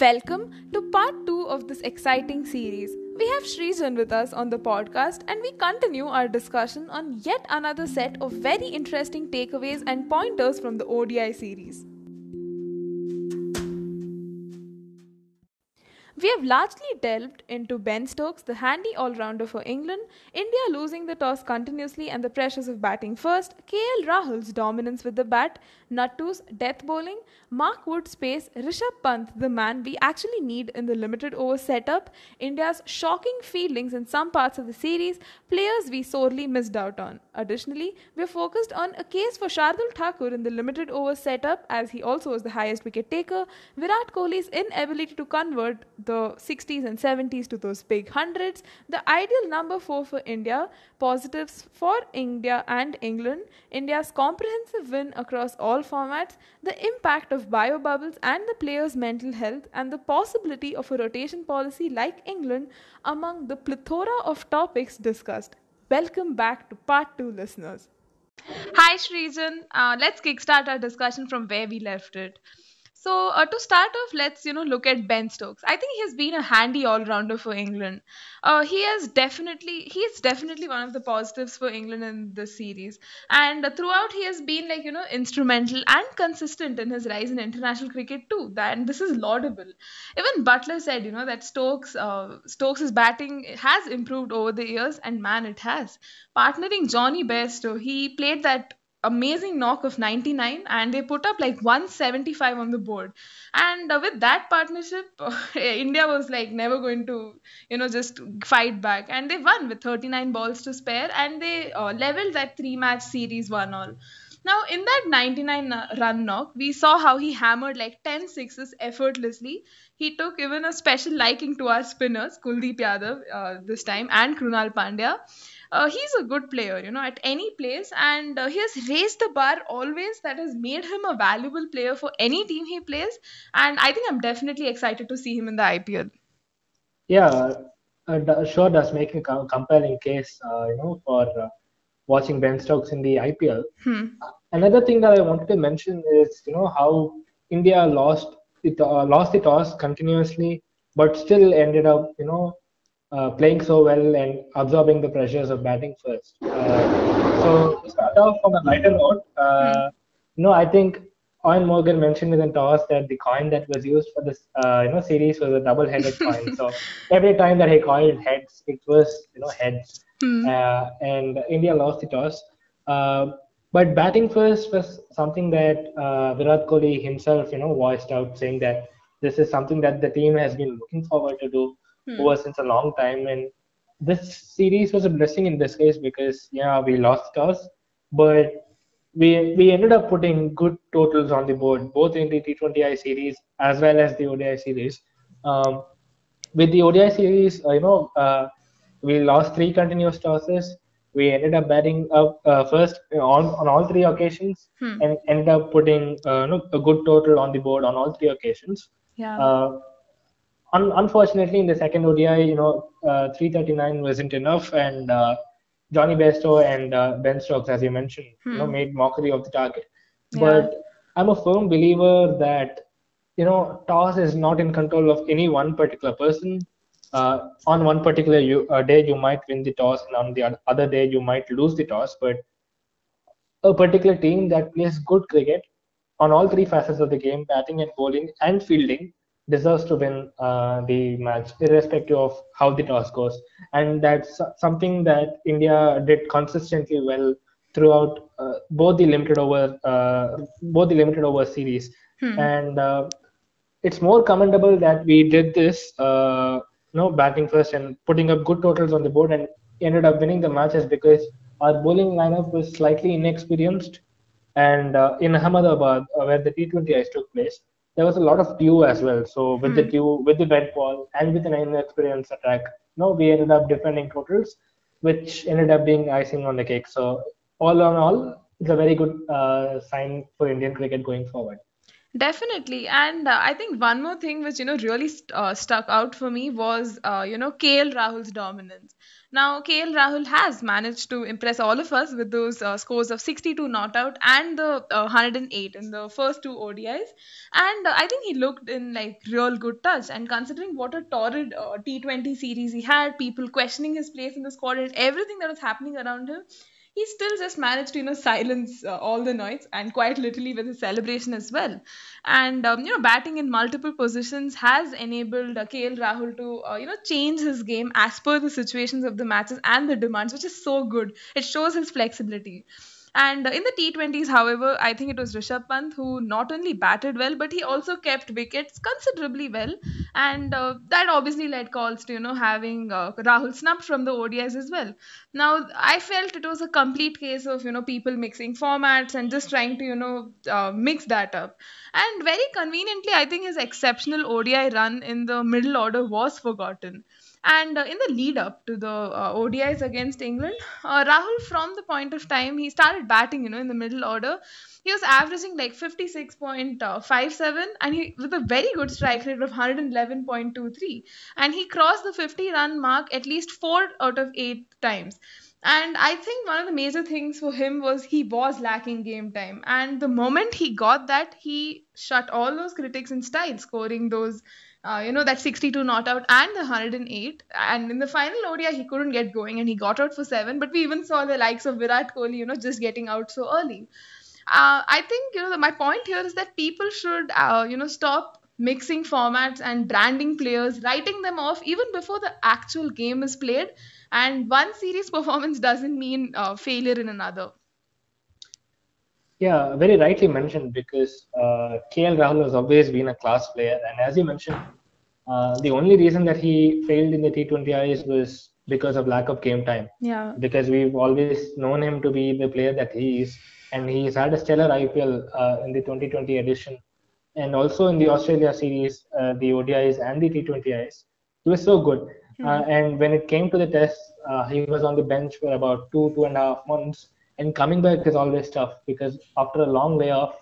Welcome to part 2 of this exciting series. We have Srijan with us on the podcast and we continue our discussion on yet another set of very interesting takeaways and pointers from the ODI series. Have largely delved into Ben Stokes, the handy all rounder for England, India losing the toss continuously and the pressures of batting first, KL Rahul's dominance with the bat, Nattu's death bowling, Mark Wood's pace, Rishabh Pant, the man we actually need in the limited over setup, India's shocking fieldings in some parts of the series, players we sorely missed out on. Additionally, we are focused on a case for Shardul Thakur in the limited over setup as he also was the highest wicket taker, Virat Kohli's inability to convert the 60s and 70s to those big hundreds, the ideal number 4 for India, positives for India and England, India's comprehensive win across all formats, the impact of bio bubbles and the players' mental health, and the possibility of a rotation policy like England among the plethora of topics discussed. Welcome back to part 2, listeners. Hi, Srijan. Uh, let's kickstart our discussion from where we left it. So uh, to start off, let's you know look at Ben Stokes. I think he's been a handy all-rounder for England. Uh, he has definitely he is definitely one of the positives for England in this series, and uh, throughout he has been like you know instrumental and consistent in his rise in international cricket too. And this is laudable. Even Buttler said you know that Stokes uh, Stokes' batting has improved over the years, and man, it has. Partnering Jonny Bairstow, he played that amazing knock of 99 and they put up like 175 on the board. And uh, with that partnership uh, india was like never going to you know just fight back. And they won with 39 balls to spare and they uh, leveled that three match series one all. Now in that 99 uh, run knock we saw how he hammered like 10 sixes effortlessly. He took even a special liking to our spinners kuldeep yadav uh, this time and krunal pandya uh, he's a good player, you know, at any place, and uh, he has raised the bar always. That has made him a valuable player for any team he plays, and I think I'm definitely excited to see him in the IPL. Yeah, uh, sure does make a compelling case, uh, you know, for uh, watching Ben Stokes in the IPL. Hmm. Another thing that I wanted to mention is, you know, how India lost it, uh, lost the toss continuously, but still ended up, you know, uh, playing so well and absorbing the pressures of batting first. Uh, so to start off on a lighter note, uh, you know, I think Eoin Morgan mentioned in the toss that the coin that was used for this, uh, you know, series was a double-headed coin. So every time that he coiled heads, it was, you know, heads. Hmm. Uh, and India lost the toss. Uh, but batting first was something that Virat Kohli himself, you know, voiced out, saying that this is something that the team has been looking forward to do hmm. over since a long time. And this series was a blessing in disguise because yeah, we lost toss, but we we ended up putting good totals on the board, both in the T20I series as well as the ODI series. Um, with the ODI series, uh, you know, uh, we lost three continuous tosses. We ended up batting up uh, first on, on all three occasions hmm. and ended up putting uh, you know, a good total on the board on all three occasions. Yeah. Un- unfortunately, in the second ODI, you know, uh, 339 wasn't enough, and uh, Jonny Bairstow and uh, Ben Stokes, as you mentioned, hmm. you know, hmm. made mockery of the target. Yeah. But I'm a firm believer that you know, toss is not in control of any one particular person. Uh, on one particular you, uh, day, you might win the toss, and on the other day, you might lose the toss. But a particular team that plays good cricket on all three facets of the game, batting and bowling and fielding, deserves to win uh, the match, irrespective of how the toss goes. And that's something that India did consistently well throughout uh, both the limited over uh, both the limited over series. Hmm. And uh, it's more commendable that we did this, uh, you know, batting first and putting up good totals on the board and ended up winning the matches because our bowling lineup was slightly inexperienced. And uh, in Ahmedabad, where the T20Is took place, there was a lot of dew as well. So with mm. the hmm. dew, with the wet ball, and with an inexperienced attack, no, we ended up defending totals, which ended up being icing on the cake. So all in all, it's a very good uh, sign for Indian cricket going forward. Definitely, and uh, I think one more thing which you know really st- uh, stuck out for me was uh, you know KL Rahul's dominance. Now KL Rahul has managed to impress all of us with those uh, scores of 62 not out and the uh, 108 in the first two ODIs, and uh, I think he looked in like real good touch. And considering what a torrid uh, T20 series he had, people questioning his place in the squad and everything that was happening around him he still just managed to you know silence uh, all the noise and quite literally with his celebration as well. And um, you know batting in multiple positions has enabled uh, KL Rahul to uh, you know change his game as per the situations of the matches and the demands which is so good. It shows his flexibility and in the T20s, however, I think it was Rishabh Pant who not only batted well, but he also kept wickets considerably well. And uh, that obviously led calls to, you know, having uh, Rahul snubbed from the ODIs as well. Now, I felt it was a complete case of, you know, people mixing formats and just trying to, you know, uh, mix that up. And very conveniently, I think his exceptional ODI run in the middle order was forgotten. And uh, in the lead up to the uh, ODIs against England, uh, Rahul, from the point of time he started batting, you know, in the middle order, he was averaging like 56.57 and he with a very good strike rate of 111.23 and he crossed the 50 run mark at least 4 out of 8 times and I think one of the major things for him was he was lacking game time. And the moment he got that, he shut all those critics in style, scoring those uh, you know, that 62 not out and the 108. And in the final ODI, he couldn't get going and he got out for seven. But we even saw the likes of Virat Kohli, you know, just getting out so early. Uh, I think, you know, my point here is that people should, uh, you know, stop mixing formats and branding players, writing them off even before the actual game is played. And one series performance doesn't mean uh, failure in another. Yeah, very rightly mentioned because uh, KL Rahul has always been a class player, and as you mentioned, uh, the only reason that he failed in the T20Is was because of lack of game time. Yeah. Because we've always known him to be the player that he is, and he's had a stellar IPL uh, in the 2020 edition, and also in the Australia series, uh, the ODIs and the T20Is. He was so good. Mm. and when it came to the test, uh, he was on the bench for about two, two and a half months and coming back is always tough because after a long layoff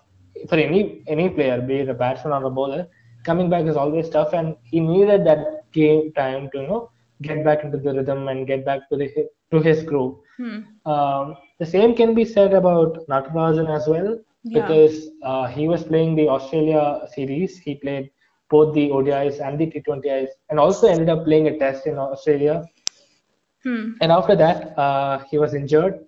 for any any player, be it a batsman or a bowler, coming back is always tough, and he needed that game time to you know get back into the rhythm and get back to the to his groove. Hmm. Um, the same can be said about Natarajan as well yeah. because uh, he was playing the Australia series. He played both the ODIs and the T20Is, and also ended up playing a test in Australia. Hmm. And after that, uh, he was injured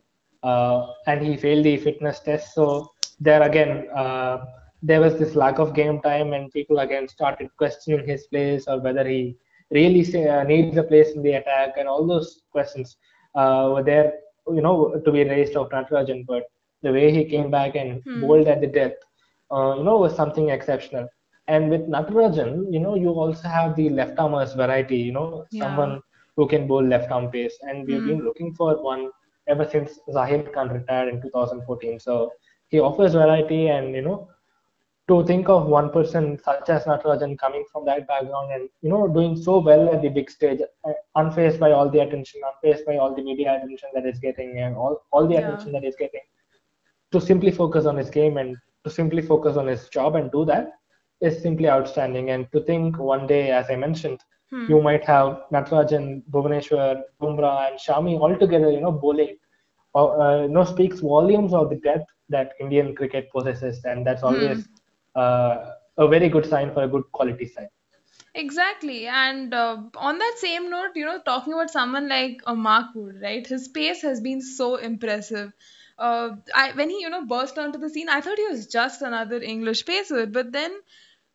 and he failed the fitness test. So there again, uh, there was this lack of game time, and people again started questioning his place or whether he really uh, needs a place in the attack, and all those questions uh, were there, you know, to be raised of Natarajan. But the way he came back and hmm. bowled at the death, uh, you know, was something exceptional. And with Natarajan, you know, you also have the left armers variety, you know, yeah. someone who can bowl left arm pace, and we've hmm. been looking for one ever since Zaheer Khan retired in 2014. So he offers variety, and you know, to think of one person such as Natarajan coming from that background and you know doing so well at the big stage, uh, unfazed by all the attention, unfazed by all the media attention that he's getting, and all all the yeah. attention that he's getting, to simply focus on his game and to simply focus on his job and do that is simply outstanding. And to think one day, as I mentioned, Hmm. You might have Natarajan, Bhuvaneshwar, Bumrah, and Shami all together, you know, bowling. Uh, uh, you know, speaks volumes of the depth that Indian cricket possesses, and that's hmm. always hmm. uh, a very good sign for a good quality side. Exactly, and uh, on that same note, you know, talking about someone like uh, Mark Wood, right? His pace has been so impressive. Uh, I, when he, you know, burst onto the scene, I thought he was just another English pacer, but then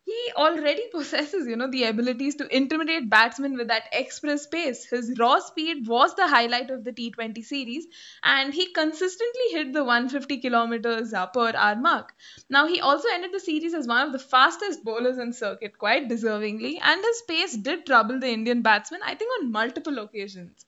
he already possesses, you know, the abilities to intimidate batsmen with that express pace. His raw speed was the highlight of the T20 series, and he consistently hit the 150 kilometers uh, per hour mark. Now, he also ended the series as one of the fastest bowlers in circuit, quite deservingly, and his pace did trouble the Indian batsmen, I think, on multiple occasions.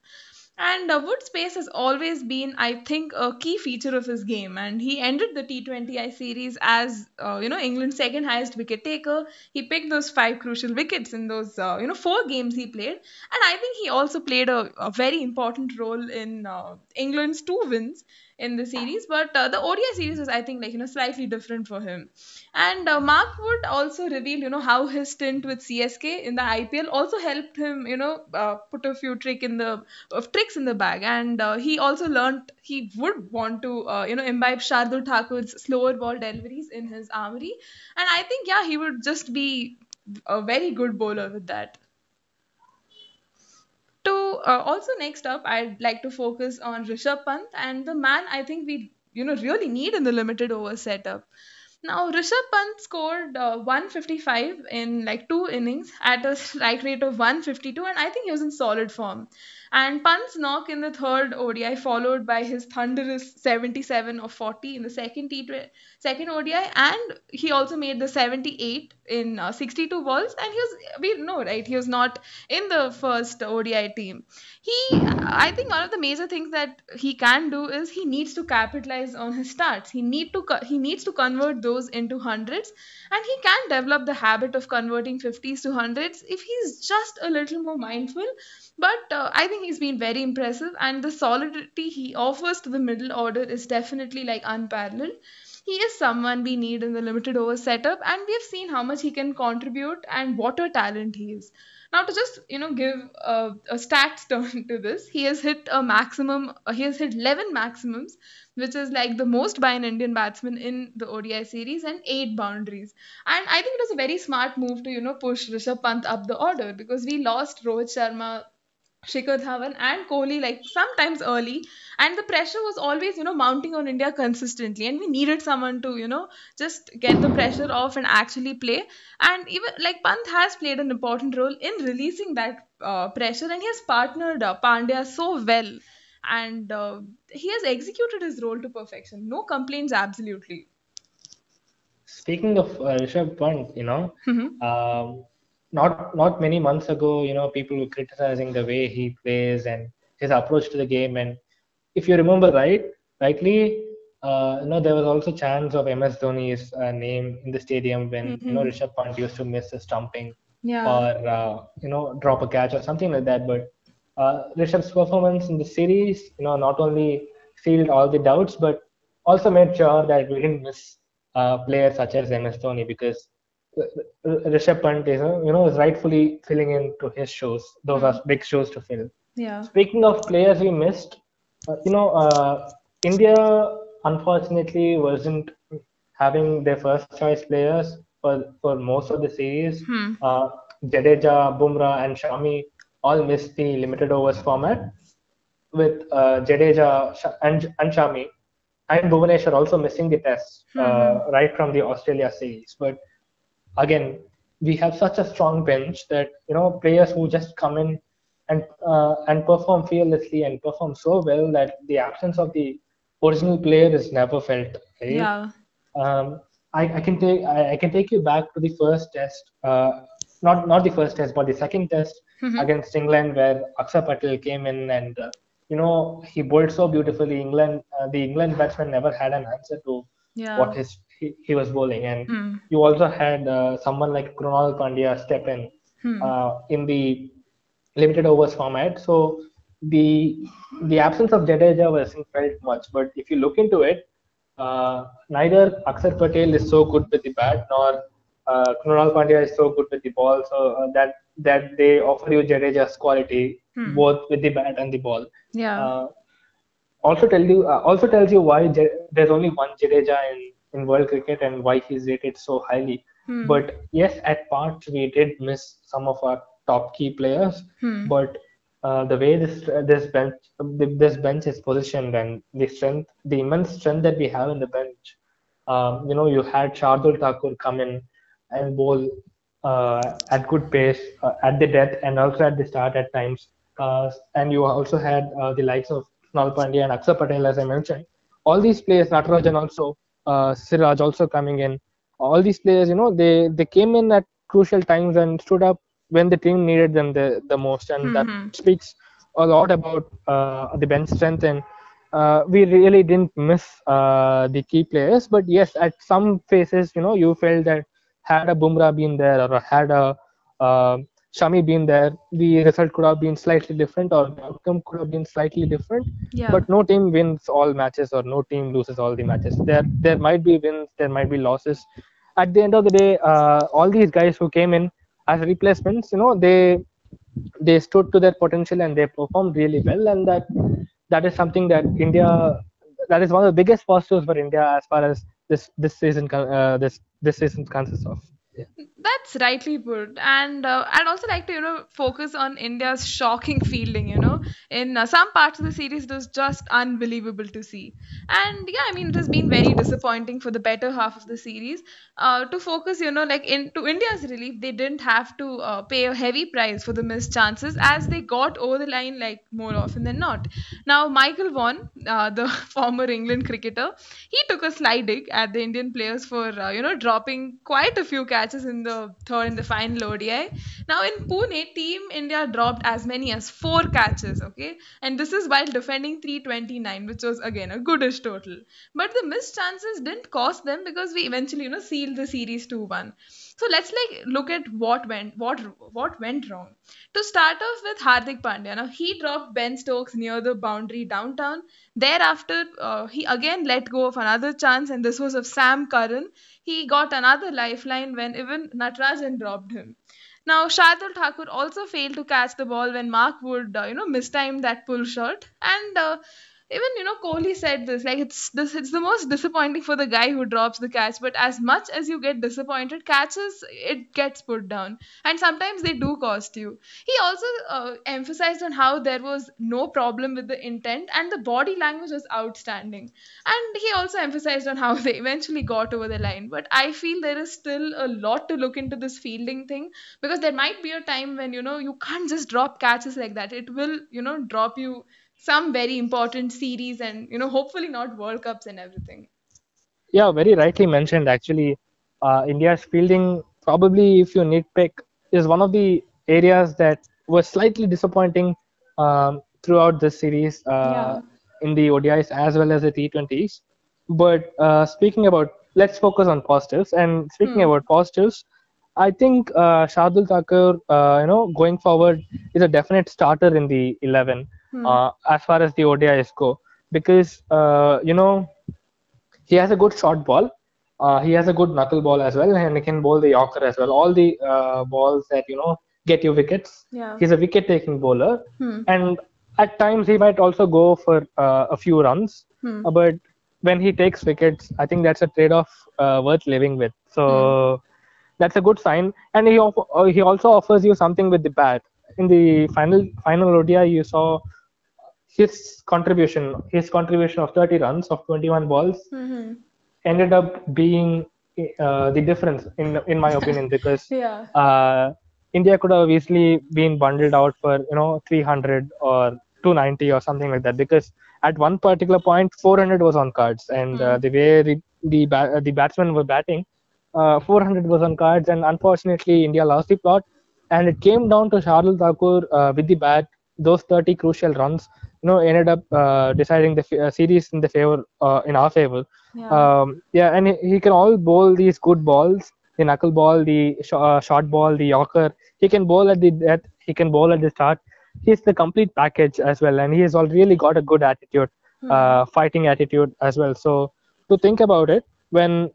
And uh, Wood's pace has always been, I think, a key feature of his game. And he ended the T20I series as, uh, you know, England's second highest wicket taker. He picked those five crucial wickets in those, uh, you know, four games he played. And I think he also played a, a very important role in uh, England's two wins in the series, but uh, the ODI series is, I think, like you know, slightly different for him. And uh, Mark Wood also revealed, you know, how his stint with CSK in the IPL also helped him, you know, uh, put a few trick in the of tricks in the bag, and uh, he also learned he would want to, uh, you know, imbibe Shardul Thakur's slower ball deliveries in his armory, and I think, yeah, he would just be a very good bowler with that to uh, also next up i'd like to focus on rishabh pant and the man i think we you know really need in the limited over setup now, Rishabh Pant scored uh, 155 in like two innings at a strike rate of 152, and I think he was in solid form. And Pant's knock in the third ODI, followed by his thunderous 77 of 40 in the second T second ODI, and he also made the 78 in uh, 62 balls. And he was, we know, right? He was not in the first ODI team. He, I think, one of the major things that he can do is he needs to capitalize on his starts. He need to he needs to convert those into hundreds, and he can develop the habit of converting 50s to hundreds if he's just a little more mindful but uh, I think he's been very impressive, and the solidity he offers to the middle order is definitely like unparalleled. He is someone we need in the limited over setup, and we have seen how much he can contribute and what a talent he is. Now, to just you know give a, a stats turn to this, he has hit a maximum. Uh, he has hit 11 maximums, which is like the most by an Indian batsman in the ODI series, and eight boundaries. And I think it was a very smart move to you know push Rishabh Pant up the order because we lost Rohit Sharma Shikhar Dhawan and Kohli like sometimes early. And the pressure was always you know mounting on India consistently. And we needed someone to you know just get the pressure off and actually play. And even like Pant has played an important role in releasing that uh, pressure. And he has partnered uh, Pandya so well. And uh, he has executed his role to perfection. No complaints absolutely. Speaking of uh, Rishabh Pant you know mm-hmm. um, not not many months ago, you know, people were criticizing the way he plays and his approach to the game. And if you remember right, rightly, uh, you know, there was also chance of MS Dhoni's uh, name in the stadium when mm-hmm. you know mm-hmm. Rishabh Pant used to miss a stumping yeah. or uh, you know drop a catch or something like that. But uh, Rishabh's performance in the series, you know, not only sealed all the doubts, but also made sure that we didn't miss uh, players such as MS Dhoni because Rishabh Pant is, you know, is rightfully filling into his shoes. Those mm. are big shoes to fill. Yeah. Speaking of players we missed, uh, you know, uh, India unfortunately wasn't having their first choice players for, for most of the series. Hmm. Uh, Jadeja, Bumrah, and Shami all missed the limited overs format. With uh, Jadeja and, and Shami and Bhuvneshwar also missing the test mm-hmm. right from the Australia series. But again, we have such a strong bench that you know players who just come in and uh, and perform fearlessly and perform so well that the absence of the original player is never felt. Right? Yeah. Um, I, I can take I, I, can take you back to the first test, uh, not not the first test, but the second test mm-hmm. against England, where Akshar Patel came in and uh, you know he bowled so beautifully. England, uh, the England batsman never had an answer to yeah. what his he, he was bowling, and hmm. you also had uh, someone like Krunal Pandya step in hmm. uh, in the limited overs format. So the the absence of Jadeja wasn't felt much, but if you look into it, uh, neither Akshar Patel is so good with the bat, nor uh, Krunal Pandya is so good with the ball. So uh, that that they offer you Jadeja's quality hmm. both with the bat and the ball. Yeah. Uh, also tell you uh, also tells you why there's only one Jadeja in in world cricket and why he's rated so highly. Hmm. But yes, at parts we did miss some of our top key players. Hmm. But uh, the way this uh, this bench this bench is positioned and the strength, the immense strength that we have in the bench. Um, you know, you had Shardul Thakur come in and bowl uh, at good pace uh, at the death and also at the start at times. Uh, and you also had uh, the likes of Krunal Pandya and Akshar Patel, as I mentioned. All these players, Natarajan also, uh, Siraj also coming in. All these players, you know, they they came in at crucial times and stood up when the team needed them the, the most, and mm-hmm. that speaks a lot about uh, the bench strength. And uh, we really didn't miss uh, the key players, but yes, at some phases, you know, you felt that had a Bumrah been there or had a uh, Shami being there, the result could have been slightly different or the outcome could have been slightly different. Yeah. But no team wins all matches or no team loses all the matches. There there might be wins, there might be losses. At the end of the day, uh, all these guys who came in as replacements, you know, they they stood to their potential and they performed really well, and that that is something that India that is one of the biggest positives for India as far as this this season uh, this this season consists of. Yeah. That's rightly put. And uh, I'd also like to, you know, focus on India's shocking fielding, you know. In uh, some parts of the series, it was just unbelievable to see. And yeah, I mean, it has been very disappointing for the better half of the series. Uh, to focus, you know, like in to India's relief, they didn't have to uh, pay a heavy price for the missed chances as they got over the line like more often than not. Now, Michael Vaughan, uh, the former England cricketer, he took a sly dig at the Indian players for, uh, you know, dropping quite a few catches in the third in the final ODI. Now in Pune, Team India dropped as many as four catches, okay, and this is while defending 329, which was again a goodish total. But the missed chances didn't cost them because we eventually, you know, sealed the series 2-1. So let's like look at what went what what went wrong. To start off with Hardik Pandya. Now he dropped Ben Stokes near the boundary downtown. Thereafter, uh, he again let go of another chance, and this was of Sam Curran. He got another lifeline when even Natarajan dropped him. Now Shardul Thakur also failed to catch the ball when Mark Wood, uh, you know, mistimed that pull shot, and uh, even you know Kohli said this like it's this it's the most disappointing for the guy who drops the catch but as much as you get disappointed catches it gets put down. And sometimes they do cost you. He also uh, emphasized on how there was no problem with the intent and the body language was outstanding. And he also emphasized on how they eventually got over the line. But I feel there is still a lot to look into this fielding thing because there might be a time when you know you can't just drop catches like that. It will you know drop you some very important series and you know hopefully not world cups and everything. Yeah very rightly mentioned actually. Uh, india's fielding probably if you nitpick is one of the areas that was slightly disappointing um, throughout this series uh, yeah. in the odis as well as the t20s but uh, speaking about let's focus on positives. And speaking hmm. about positives I think uh, Shardul Thakur, uh, you know, going forward is a definite starter in the 11 hmm. uh, as far as the ODIs go because uh, you know he has a good short ball. Uh, he has a good knuckle ball as well, and he can bowl the Yorker as well. All the uh, balls that you know get you wickets. Yeah. He's a wicket-taking bowler, hmm. and at times he might also go for uh, a few runs. Hmm. but when he takes wickets, I think that's a trade-off worth living with. So hmm. that's a good sign, and he he also offers you something with the bat. In the final final ODI, you saw his contribution, his contribution of 30 runs of 21 balls, mm-hmm. ended up being uh, the difference in in my opinion because yeah. uh, India could have easily been bundled out for you know 300 or 290 or something like that because at one particular point 400 was on cards and mm. uh, the way the the, ba- the batsmen were batting, uh, 400 was on cards and unfortunately India lost the plot and it came down to Shardul Thakur uh, with the bat those 30 crucial runs know ended up uh, deciding the f- uh, series in the favor uh, in our favor. Yeah, um, yeah and he, he, can all bowl these good balls the knuckle ball the sh- uh, short ball the yorker he can bowl at the death he can bowl at the start. He's the complete package as well and he has all really got a good attitude hmm. fighting attitude as well. So to think about it when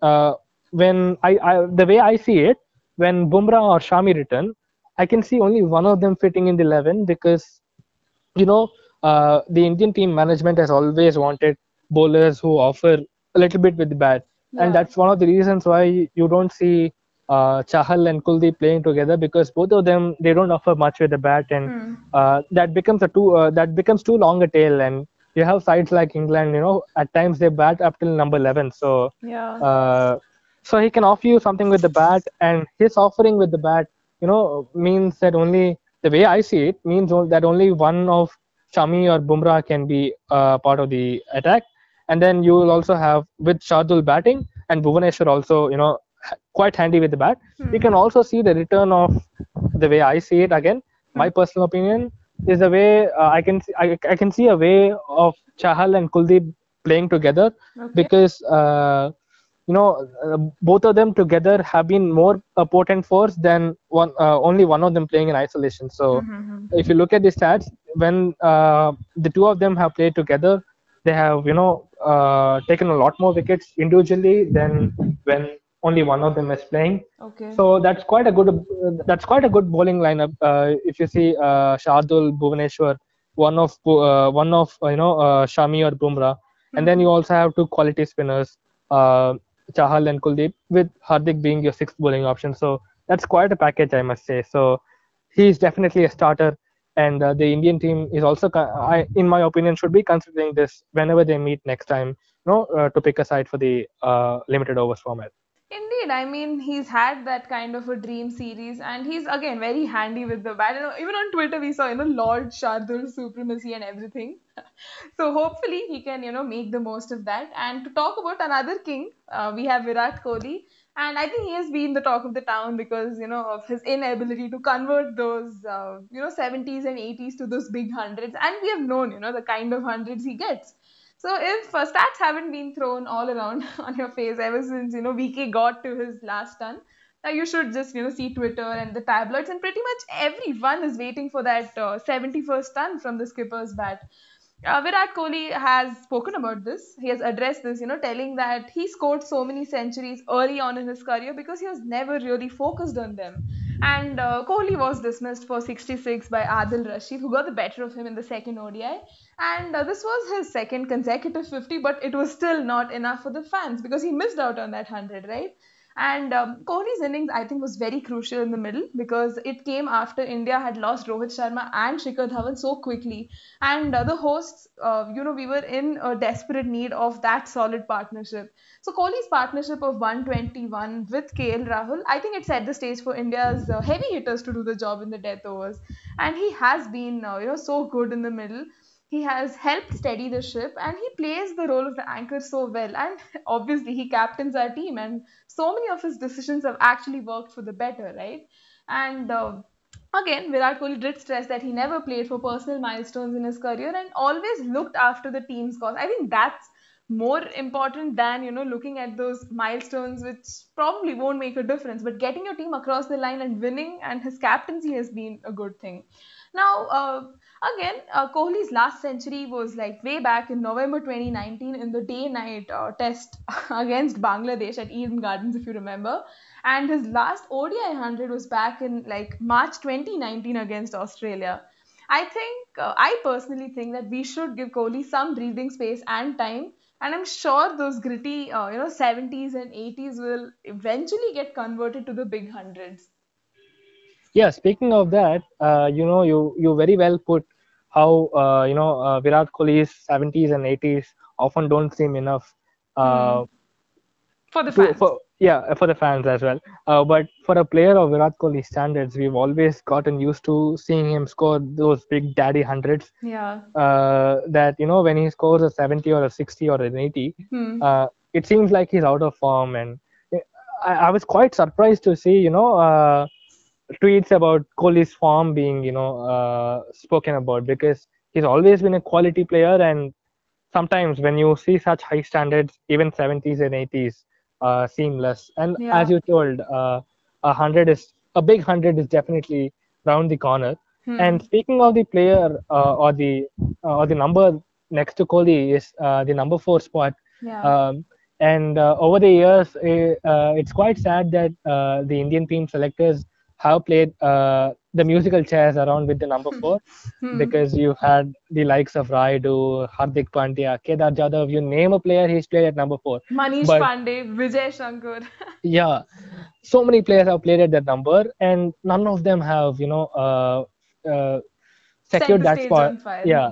when I, I the way i see it when Bumrah or Shami return, I can see only one of them fitting in the 11 because, you know, uh, the Indian team management has always wanted bowlers who offer a little bit with the bat. Yeah. And that's one of the reasons why you don't see uh, Chahal and Kuldeep playing together because both of them they don't offer much with the bat, and hmm. uh, that becomes a too uh, that becomes too long a tail. And you have sides like England, you know, at times they bat up till number 11. So yeah, uh, so he can offer you something with the bat, and his offering with the bat, you know, means that only the way I see it means that only one of Shami or Bumrah can be uh, part of the attack. And then you will also have with Shardul batting and Bhuvaneshwar also, you know, quite handy with the bat. Hmm. You can also see the return of the way I see it again. My Hmm. personal opinion is the way uh, I can see, I, I can see a way of Chahal and Kuldeep playing together okay. because uh, you know, uh, both of them together have been more a potent force than one uh, only one of them playing in isolation. So mm-hmm. if you look at the stats, when uh, the two of them have played together, they have you know uh, taken a lot more wickets individually than when only one of them is playing. Okay. So that's quite a good that's quite a good bowling lineup. Uh, if you see uh, Shardul, Bhuvaneshwar, one of one of you know Shami or Bumrah, mm-hmm. and then you also have two quality spinners. Chahal and Kuldeep, with Hardik being your sixth bowling option. So that's quite a package, I must say. So he's definitely a starter, and uh, the Indian team is also, I, in my opinion, should be considering this whenever they meet next time, you know, uh, to pick a side for the uh, limited overs format. Indeed, I mean he's had that kind of a dream series, and he's again very handy with the bat. Even on Twitter, we saw you know Lord Shardul supremacy and everything. so hopefully he can you know make the most of that. And to talk about another king, uh, we have Virat Kohli, and I think he has been the talk of the town because you know of his inability to convert those uh, you know 70s and 80s to those big hundreds, and we have known you know the kind of hundreds he gets. So if uh, stats haven't been thrown all around on your face ever since you know VK got to his last ton, now you should just you know see Twitter and the tabloids and pretty much everyone is waiting for that uh, 71st ton from the skipper's bat. Uh, Virat Kohli has spoken about this. He has addressed this, you know, telling that he scored so many centuries early on in his career because he was never really focused on them. And uh, Kohli was dismissed for 66 by Adil Rashid, who got the better of him in the second ODI. And uh, this was his second consecutive 50, but it was still not enough for the fans because he missed out on that 100, right? And um, Kohli's innings, I think, was very crucial in the middle because it came after India had lost Rohit Sharma and Shikhar Dhawan so quickly. And uh, the hosts, uh, you know, we were in a desperate need of that solid partnership. So Kohli's partnership of 121 with KL Rahul, I think it set the stage for India's uh, heavy hitters to do the job in the death overs. And he has been, uh, you know, so good in the middle he has helped steady the ship and he plays the role of the anchor so well. And obviously he captains our team and so many of his decisions have actually worked for the better right? And uh, again virat kohli did stress that he never played for personal milestones in his career and always looked after the team's cause. I think that's more important than you know looking at those milestones which probably won't make a difference. But getting your team across the line and winning and his captaincy has been a good thing now uh, Again, uh, Kohli's last century was like way back in November 2019 in the day night uh, test against Bangladesh at Eden Gardens, if you remember. And his last ODI 100 was back in like March 2019 against Australia. I think, uh, I personally think that we should give Kohli some breathing space and time. And I'm sure those gritty, uh, you know, 70s and 80s will eventually get converted to the big hundreds yeah speaking of that uh, you know you you very well put how uh, you know uh, virat kohli's 70s and 80s often don't seem enough uh, mm. for the fans. For, yeah for the fans as well uh, but for a player of virat kohli standards we've always gotten used to seeing him score those big daddy hundreds yeah uh, that you know when he scores a 70 or a 60 or an 80 hmm. it seems like he's out of form and I, I was quite surprised to see you know tweets about Kohli's form being, you know, uh, spoken about because he's always been a quality player, and sometimes when you see such high standards, even 70s and 80s uh, seem less. And yeah. as you told, uh, a hundred is a big hundred is definitely round the corner. Hmm. And speaking of the player uh, or the uh, or the number next to Kohli is uh, the number four spot. Yeah. Um, and over the years, it's quite sad that the Indian team selectors have played uh, the musical chairs around with the number four hmm. because you had the likes of Rayudu, Hardik Pandya, Kedar Jadhav. You name a player, he's played at number four. Manish but, Pandey, Vijay Shankar. yeah, so many players have played at that number, and none of them have, you know, uh, uh, secured that spot. Yeah,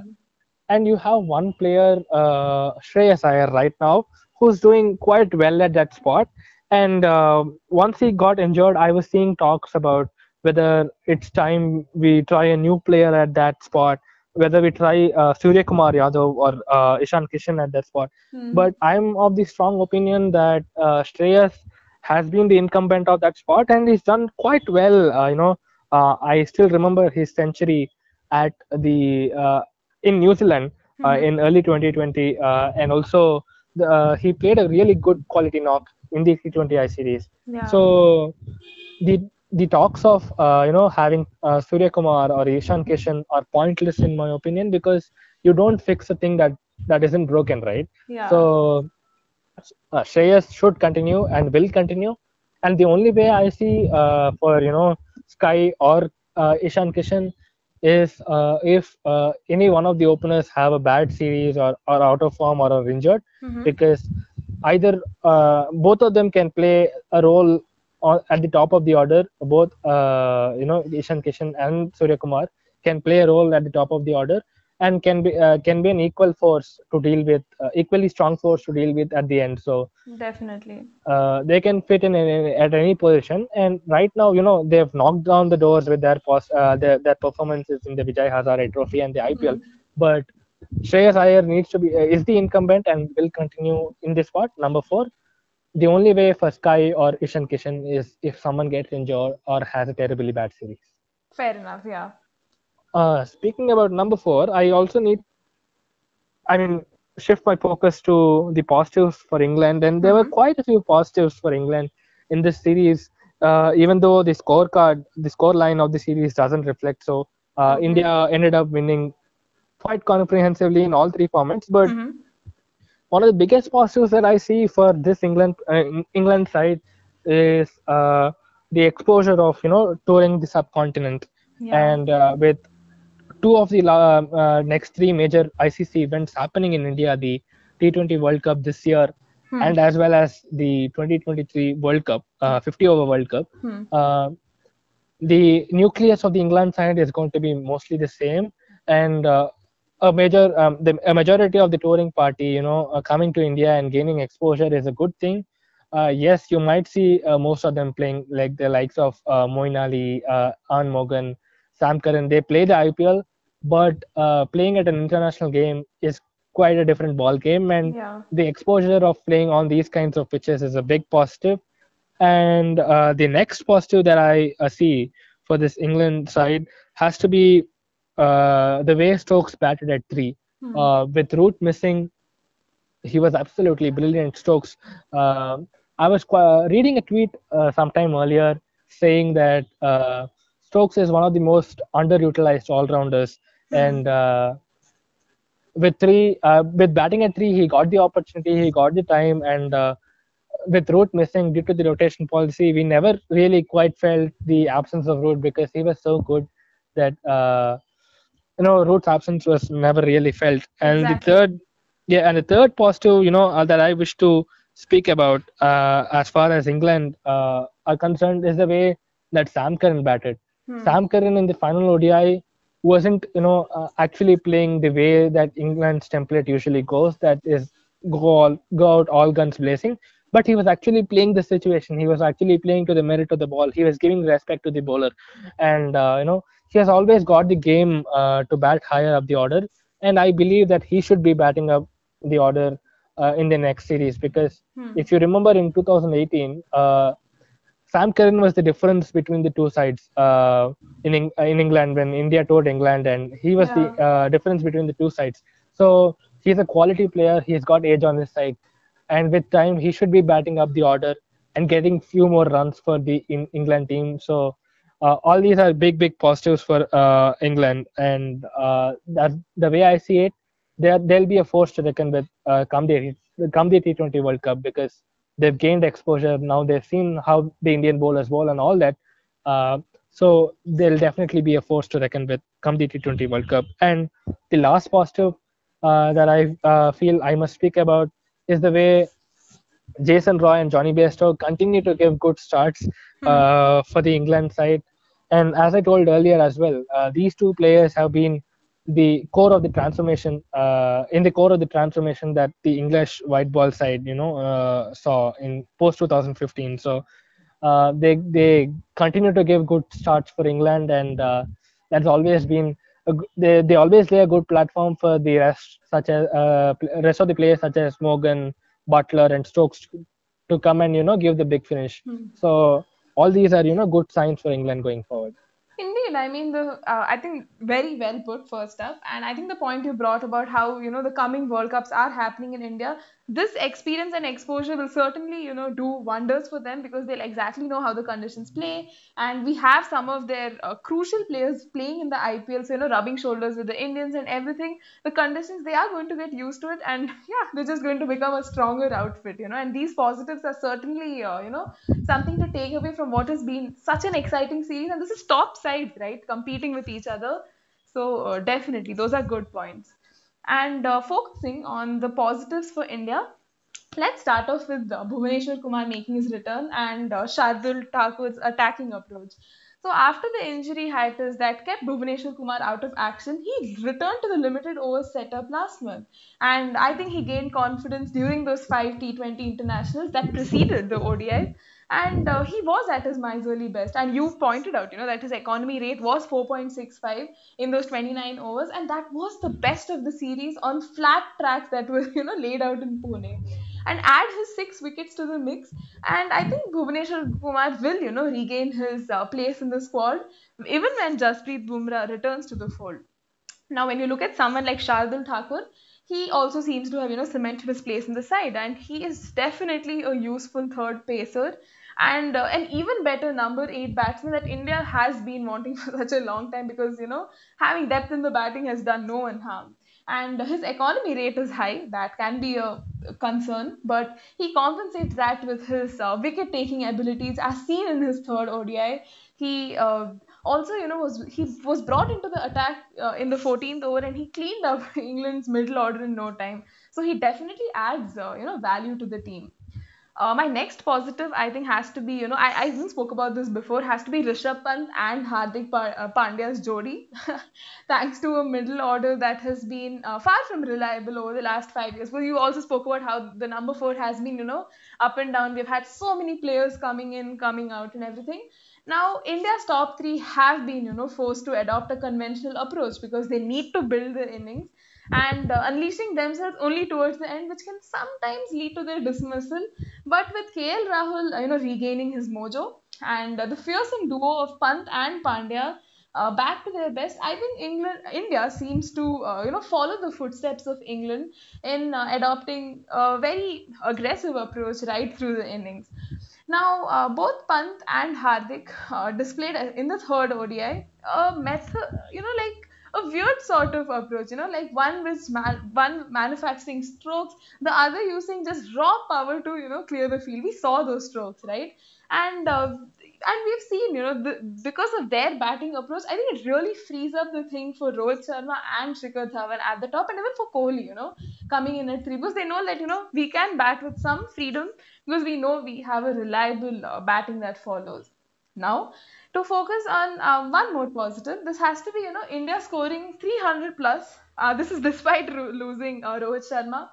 and you have one player, uh, Shreyas Iyer, right now, who's doing quite well at that spot and uh, once he got injured, I was seeing talks about whether it's time we try a new player at that spot, whether we try uh, Surya Kumar Yadav or uh, Ishan Kishan at that spot. Mm-hmm. But I'm of the strong opinion that uh, Shreyas has been the incumbent of that spot and he's done quite well. Uh, you know, uh, I still remember his century at the uh, in New Zealand mm-hmm. in early 2020, and also uh, he played a really good quality knock in the T20I series. Yeah. So the the talks of uh, you know having uh, Surya Kumar or Ishan Kishan are pointless in my opinion because you don't fix a thing that that isn't broken, right? Yeah. So uh, Shreyas should continue and will continue, and the only way I see uh, for you know Sky or uh, Ishan Kishan is uh, if uh, any one of the openers have a bad series or, or out of form or are injured Mhm. because either uh, both of them can play a role on, at the top of the order both uh, you know Ishan Kishan and Surya Kumar can play a role at the top of the order and can be uh, can be an equal force to deal with uh, equally strong force to deal with at the end so Definitely. uh, they can fit in, in, at any position. And right now, you know, they've knocked down the doors with their pos- uh, their, their performances in the Vijay Hazare Trophy and the IPL. But Shreyas Iyer needs to be uh, is the incumbent and will continue in this spot. Number four, the only way for Sky or Ishan Kishan is if someone gets injured or has a terribly bad series. Fair enough. Yeah. Uh, speaking about number four, I also need, I mean, shift my focus to the positives for England, and there were quite a few positives for England in this series. Uh, even though the scorecard, the score line of the series doesn't reflect so, uh, India ended up winning quite comprehensively in all three formats. But Mhm. one of the biggest positives that I see for this England uh, England side is uh, the exposure of you know touring the subcontinent Yeah. and uh, with two of the uh, next three major ICC events happening in India, the T20 World Cup this year, Hmm. and as well as the 2023 World Cup, uh, 50 over World Cup. Hmm. Uh, the nucleus of the England side is going to be mostly the same, and uh, a major, um, the a majority of the touring party, you know, uh, coming to India and gaining exposure is a good thing. Uh, yes, you might see uh, most of them playing like the likes of uh, Moeen Ali, uh, Eoin Morgan, Sam Curran. They play the IPL, but uh, playing at an international game is quite a different ball game, and Yeah. the exposure of playing on these kinds of pitches is a big positive. And uh, the next positive that I uh, see for this England side has to be uh, the way Stokes batted at three. Hmm. Uh, with Root missing, he was absolutely brilliant. Stokes. Uh, I was qu- reading a tweet uh, sometime earlier saying that uh, Stokes is one of the most underutilized all-rounders, and uh, with three, uh, with batting at three, he got the opportunity, he got the time, and uh, with Root missing due to the rotation policy, we never really quite felt the absence of Root because he was so good that uh, you know Root's absence was never really felt. And Exactly. the third, yeah, and the third positive, you know, uh, that I wish to speak about uh, as far as England uh, are concerned is the way that Sam Curran batted. Hmm. Sam Curran in the final ODI wasn't, you know, uh, actually playing the way that England's template usually goes. That is, go all, go out all guns blazing. But he was actually playing the situation. He was actually playing to the merit of the ball. He was giving respect to the bowler, and uh, you know, he has always got the game uh, to bat higher up the order. And I believe that he should be batting up the order uh, in the next series because Hmm. if you remember in 2018. Uh, Sam Curran was the difference between the two sides uh, in uh, in England when India toured England, and he was the uh, difference between the two sides. So he's a quality player. He's got age on his side, and with time he should be batting up the order and getting few more runs for the in England team. So uh, all these are big big positives for uh, England, and uh, that the way I see it, there there'll be a force to reckon with come the come the T20 World Cup because they've gained exposure. Now they've seen how the indian bowlers bowl and all that. Uh, so they'll definitely be a force to reckon with come the t20 world cup. And the last positive uh, that i uh, feel i must speak about is the way jason roy and jonny bairstow continue to give good starts uh, for the england side. And as i told earlier as well uh, these two players have been the core of the transformation uh, in the core of the transformation that the English white ball side you know uh, saw in post 2015 so uh, they they continue to give good starts for England and uh, that's always been a, they, they always lay a good platform for the rest such as uh, rest of the players such as Morgan Buttler and Stokes to, come and you know give the big finish. So all these are you know good signs for England going forward. Indeed, I mean the uh, I think very well put first up, and I think the point you brought about how you know the coming World Cups are happening in India this experience and exposure will certainly you know do wonders for them because they'll exactly know how the conditions play. And we have some of their uh, crucial players playing in the IPL so you know rubbing shoulders with the Indians and everything. The conditions they are going to get used to it and yeah they're just going to become a stronger outfit you know. And these positives are certainly uh, you know something to take away from what has been such an exciting series. And this is top sides right competing with each other. So uh, definitely those are good points and uh, focusing on the positives for India, let's start off with uh, Bhuvneshwar Kumar making his return and uh, Shardul Thakur's attacking approach. So after the injury hiatus that kept Bhuvneshwar Kumar out of action, he returned to the limited overs setup last month. And I think he gained confidence during those five T20 internationals that preceded the ODI and uh, he was at his miserly best. And you pointed out you know that his economy rate was 4.65 in those 29 overs. And that was the best of the series on flat tracks that were you know laid out in pune. And add his six wickets to the mix. And i think bhuvneshwar kumar will you know regain his uh, place in the squad even when jasprit bumrah returns to the fold. Now when you look at someone like shardul thakur he also seems to have you know cemented his place in the side. And he is definitely a useful third pacer and uh, an even better number eight batsman that India has been wanting for such a long time because you know having depth in the batting has done no one harm. And his economy rate is high, that can be a concern, but he compensates that with his uh, wicket taking abilities as seen in his third ODI. He uh, also, you know, was he was brought into the attack uh, in the 14th over and he cleaned up England's middle order in no time. So he definitely adds, uh, you know, value to the team. Uh, my next positive, I think, has to be, you know, I, I even spoke about this before, has to be Rishabh Pant and Hardik uh, Pandya's jodi. Thanks to a middle order that has been uh, far from reliable over the last five years. But you also spoke about how the number four has been, you know, up and down. We've had so many players coming in, coming out, and everything. Now, India's top three have been, you know, forced to adopt a conventional approach because they need to build the innings and uh, unleashing themselves only towards the end, which can sometimes lead to their dismissal. But with KL Rahul, uh, you know, regaining his mojo and uh, the fearsome duo of Pant and Pandya uh, back to their best, I think England, India seems to, uh, you know, follow the footsteps of England in uh, adopting a very aggressive approach right through the innings. Now, both Pant and Hardik displayed in the third ODI a method, you know, like a weird sort of approach, you know, like one which man, one manufacturing strokes, the other using just raw power to, you know, clear the field. We saw those strokes, right? And uh, and we've seen, you know, the, because of their batting approach, I think it really frees up the thing for Rohit Sharma and Shikhar Dhawan at the top, and even for Kohli, you know, coming in at three, because they know that you know we can bat with some freedom because we know we have a reliable uh, batting that follows. Now, to focus on um, one more positive, this has to be, you know, India scoring 300 plus. Uh, this is despite ro- losing uh, Rohit Sharma,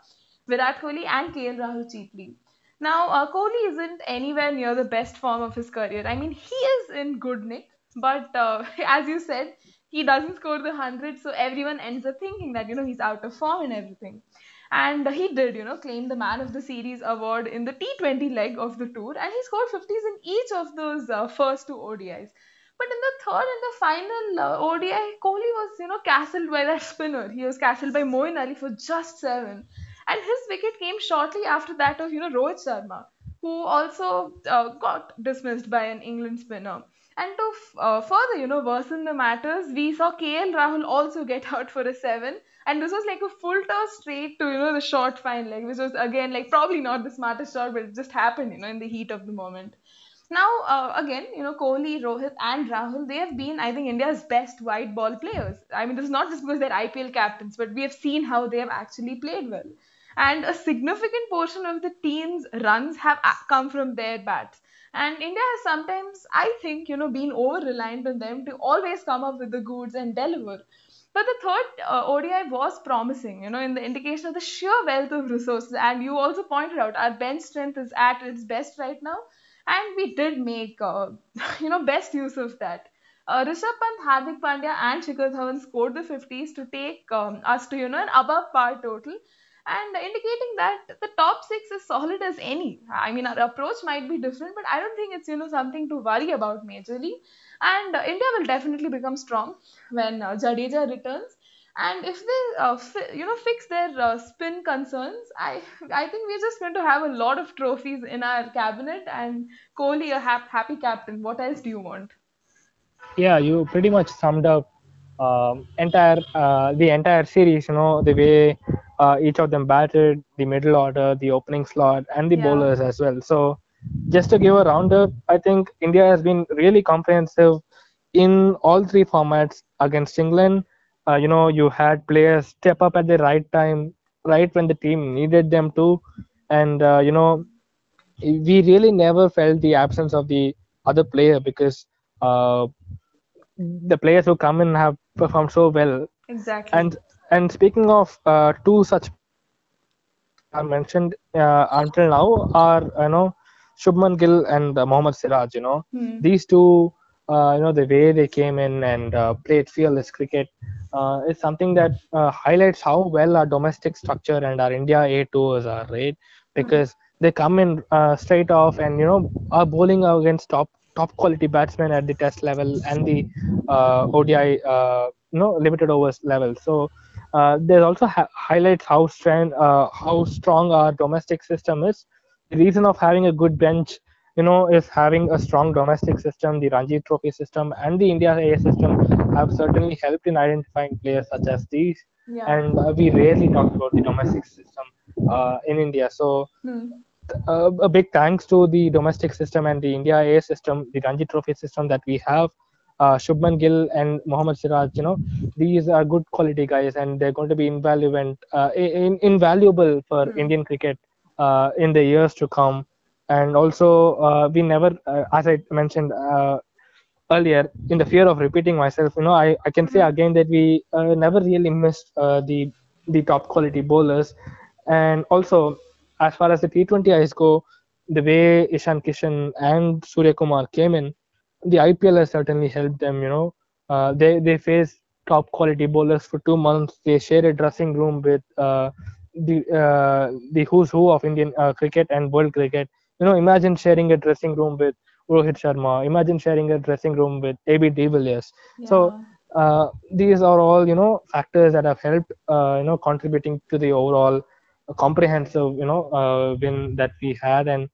Virat Kohli, and KL Rahul cheaply. Now, uh, Kohli isn't anywhere near the best form of his career. I mean, he is in good nick, but uh, as you said, he doesn't score the 100, so everyone ends up thinking that, you know, he's out of form and everything. And he did, you know, claim the man of the series award in the T20 leg of the tour, and he scored 50s in each of those uh, first two ODIs. But in the third and the final uh, ODI, Kohli was, you know, castled by that spinner. He was castled by Moeen Ali for just seven. And his wicket came shortly after that of, you know, Rohit Sharma, who also uh, got dismissed by an England spinner. And to uh, further, you know, worsen the matters, we saw KL Rahul also get out for a seven and this was like a full toss straight to you know the short fine leg which was again like probably not the smartest shot but it just happened you know in the heat of the moment. Now uh, again you know kohli rohit and rahul they have been i think india's best white ball players. I mean this is not just because they're ipl captains but we have seen how they have actually played well. And a significant portion of the team's runs have come from their bats. And india has sometimes i think you know been over reliant on them to always come up with the goods and deliver but the third uh, ODI was promising, you know, in the indication of the sheer wealth of resources. And you also pointed out our bench strength is at its best right now. And we did make, uh, you know, best use of that. Uh, Rishabh Pant, Hardik Pandya, and Shikhar Dhawan scored the 50s to take um, us to, you know, an above par total and indicating that the top six is solid as any. I mean, our approach might be different, but I don't think it's you know something to worry about majorly. And uh, India will definitely become strong when uh, Jadeja returns. And if they, uh, fi- you know, fix their uh, spin concerns, I, I think we're just going to have a lot of trophies in our cabinet and Kohli a hap- happy captain. What else do you want? Yeah, you pretty much summed up um, entire uh, the entire series. You know the way uh, each of them batted, the middle order, the opening slot, and the Yeah. bowlers as well. So just to give a roundup, I think India has been really comprehensive in all three formats against England. Uh, you know, you had players step up at the right time, right when the team needed them to, and uh, you know, we really never felt the absence of the other player because uh, the players who come in have performed so well. Exactly. And and speaking of uh, two such I mentioned uh, until now are you know Shubman Gill and uh, Mohammad Siraj. You know Hmm. these two, uh, you know the way they came in and uh, played fearless cricket uh, is something that uh, highlights how well our domestic structure and our India A tours are, right? Because they come in uh, straight off and you know are bowling against top top quality batsmen at the test level and the uh, ODI uh, you know limited overs level. So uh, there also ha- highlights how strong uh, how strong our domestic system is. The reason of having a good bench, you know, is having a strong domestic system. The Ranji Trophy system and the India A system have certainly helped in identifying players such as these. Yeah. And uh, we rarely talk about the domestic system uh, in India. So Hmm. uh, a big thanks to the domestic system and the India A system, the Ranji Trophy system that we have. Uh, Shubman Gill and Mohammad Siraj, you know, these are good quality guys, and they're going to be invaluable, uh, in, invaluable for Hmm. Indian cricket in the years to come. And also, uh, we never, uh, as I mentioned uh, earlier, in the fear of repeating myself, you know, I, I can say again that we uh, never really missed uh, the the top quality bowlers, and also as far as the T20Is go, the way Ishan Kishan and Surya Kumar came in, the IPL has certainly helped them. You know, uh, they they face top quality bowlers for two months. They share a dressing room with uh, the uh, the who's who of Indian uh, cricket and world cricket. You know, imagine sharing a dressing room with Rohit Sharma. Imagine sharing a dressing room with AB de Villiers. So uh, these are all you know factors that have helped uh, you know contributing to the overall comprehensive you know uh, win that we had and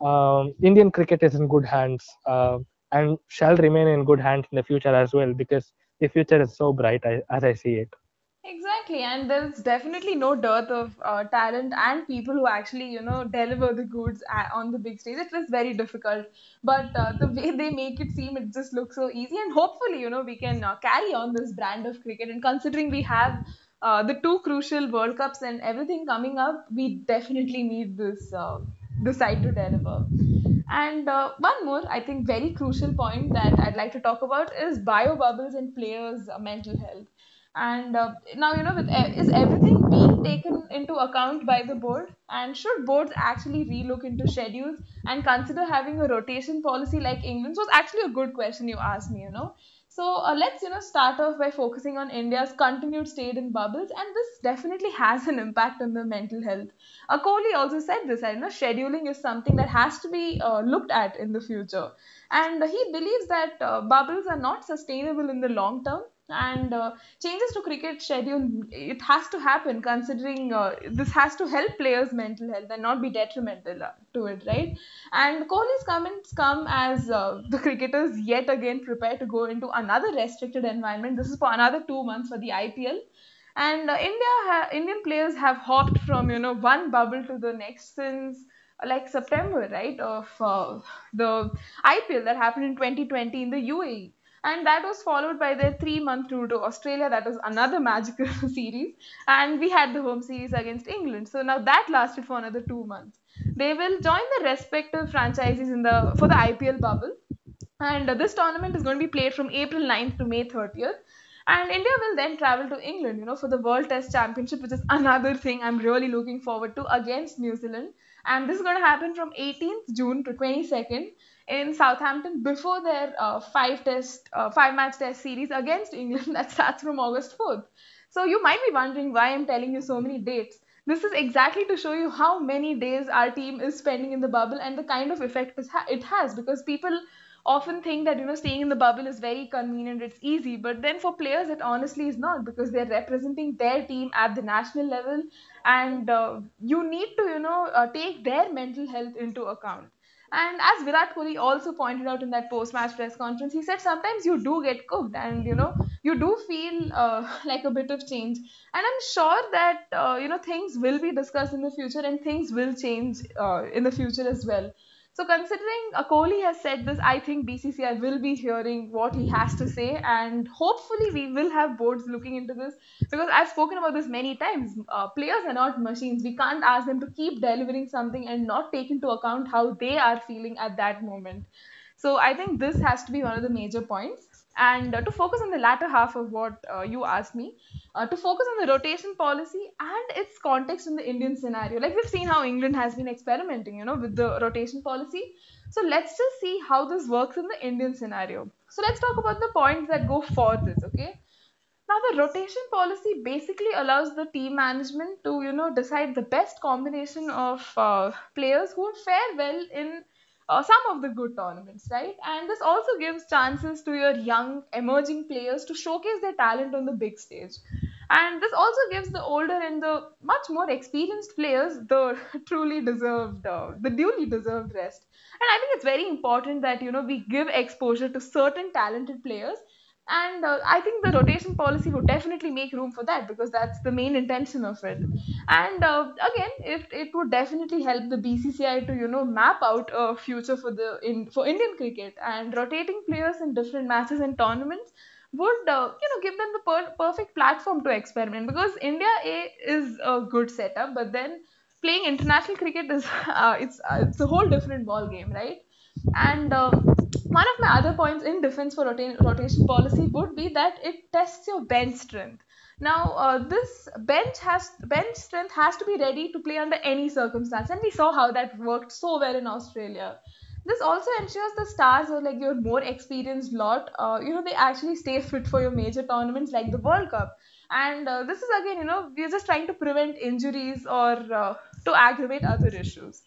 um, Indian cricket is in good hands uh, and shall remain in good hands in the future as well because the future is so bright as I see it. Exactly, and there's definitely no dearth of uh, talent and people who actually, you know, deliver the goods on the big stage. It is very difficult, but uh, the way they make it seem, it just looks so easy. And hopefully, you know, we can uh, carry on this brand of cricket. And considering we have uh, the two crucial World Cups and everything coming up, we definitely need this uh, this side to deliver. And uh, one more, I think, very crucial point that I'd like to talk about is bio bubbles and players' mental health. And uh, now, you know, with e- is everything being taken into account by the board? And should boards actually relook into schedules and consider having a rotation policy like England's? Was actually a good question you asked me, you know. So uh, let's, you know, start off by focusing on India's continued state in bubbles, and this definitely has an impact on the mental health. Uh, Kohli also said this, I know scheduling is something that has to be uh, looked at in the future. And he believes that uh, bubbles are not sustainable in the long term and uh, changes to cricket schedule it has to happen considering uh, this has to help players mental health and not be detrimental uh, to it right? And kohli's comments come as uh, the cricketers yet again prepare to go into another restricted environment. This is for another 2 months for the ipl and uh, india ha- indian players have hopped from you know one bubble to the next since uh, like september right of the ipl that happened in 2020 in the uae and that was followed by their three month tour to Australia. That was another magical series. And we had the home series against England. So now that lasted for another two months. They will join the respective franchises in the for the IPL bubble. And this tournament is going to be played from April 9th to May 30th. And India will then travel to England, you know, for the World Test Championship, which is another thing I'm really looking forward to against New Zealand. And this is going to happen from 18th June to 22nd in Southampton before their uh, five test, uh, five match test series against England that starts from August 4th. So you might be wondering why I'm telling you so many dates. This is exactly to show you how many days our team is spending in the bubble and the kind of effect it has because people often think that you know staying in the bubble is very convenient it's easy but then for players it honestly is not because they're representing their team at the national level and uh, you need to you know uh, take their mental health into account and as Virat Kohli also pointed out in that post-match press conference, he said sometimes you do get cooked, and you know you do feel uh, like a bit of change. And I'm sure that uh, you know things will be discussed in the future, and things will change uh, in the future as well. So considering Kohli has said this, I think BCCI will be hearing what he has to say, and hopefully we will have boards looking into this because I've spoken about this many times. Uh, players are not machines. We can't ask them to keep delivering something and not take into account how they are feeling at that moment. So I think this has to be one of the major points. And uh, to focus on the latter half of what uh, you asked me, uh, to focus on the rotation policy and its context in the Indian scenario. Like we've seen how England has been experimenting, you know, with the rotation policy. So let's just see how this works in the Indian scenario. So let's talk about the points that go for this, okay? Now the rotation policy basically allows the team management to, you know, decide the best combination of uh, players who fare well in uh, some of the good tournaments, right? And this also gives chances to your young emerging players to showcase their talent on the big stage. And this also gives the older and the much more experienced players the truly deserved, uh, the duly deserved rest. And I think it's very important that you know we give exposure to certain talented players and uh, i think the rotation policy would definitely make room for that because that's the main intention of it. And uh, again it, it would definitely help the bcci to you know map out a future for the in for indian cricket. And rotating players in different matches and tournaments would uh, you know give them the per- perfect platform to experiment because india a is a good setup but then playing international cricket is uh, it's uh, it's a whole different ball game right? And uh, one of my other points in defense for rota- rotation policy would be that it tests your bench strength. Now, uh, this bench has bench strength has to be ready to play under any circumstance, and we saw how that worked so well in Australia. This also ensures the stars or like your more experienced lot, uh, you know, they actually stay fit for your major tournaments like the World Cup. And uh, this is again, you know, we're just trying to prevent injuries or uh, to aggravate other issues.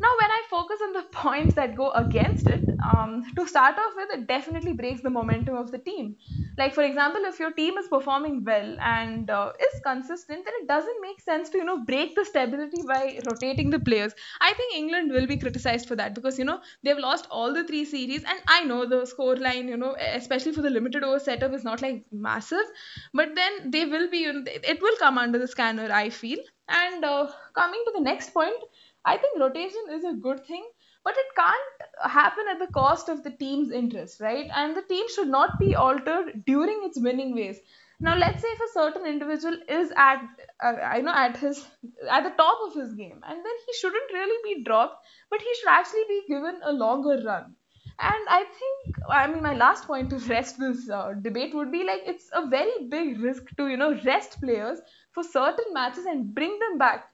Now, when I focus on the points that go against it, um, to start off with, it definitely breaks the momentum of the team. Like, for example, if your team is performing well and uh, is consistent, then it doesn't make sense to, you know, break the stability by rotating the players. I think England will be criticized for that because, you know, they've lost all the three series, and I know the score line, you know, especially for the limited over setup, is not like massive, but then they will be, you know, it will come under the scanner, I feel. And uh, coming to the next point, I think rotation is a good thing, but it can't happen at the cost of the team's interest, right? And the team should not be altered during its winning ways. Now, let's say if a certain individual is at, uh, I know, at his at the top of his game, and then he shouldn't really be dropped, but he should actually be given a longer run. And I think, I mean, my last point to rest this uh, debate would be like it's a very big risk to you know rest players for certain matches and bring them back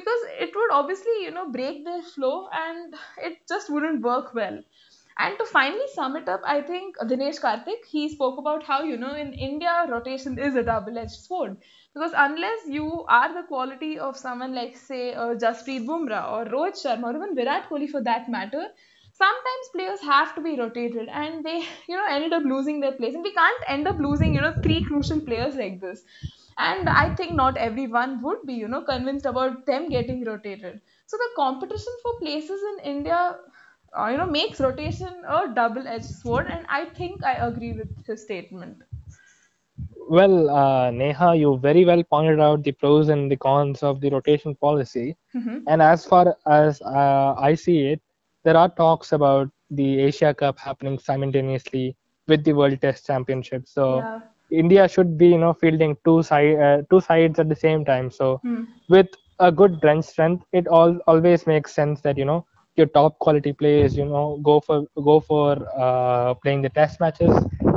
because it would obviously you know break their flow and it just wouldn't work well. And to finally sum it up i think dinesh karthik he spoke about how you know in india rotation is a double edged sword. Because unless you are the quality of someone like say uh, jasprit bumrah or rohit sharma or even virat kohli for that matter sometimes players have to be rotated and they you know ended up losing their place. And we can't end up losing you know three crucial players like this and i think not everyone would be you know convinced about them getting rotated. So the competition for places in india uh, you know makes rotation a double edged sword and i think i agree with his statement. Well uh, neha you very well pointed out the pros and the cons of the rotation policy. Mm-hmm. and as far as uh, i see it there are talks about the asia cup happening simultaneously with the world test championship. So yeah India should be you know fielding two side uh, two sides at the same time. So hmm. with a good bench strength, it all always makes sense that you know your top quality players you know go for go for uh, playing the test matches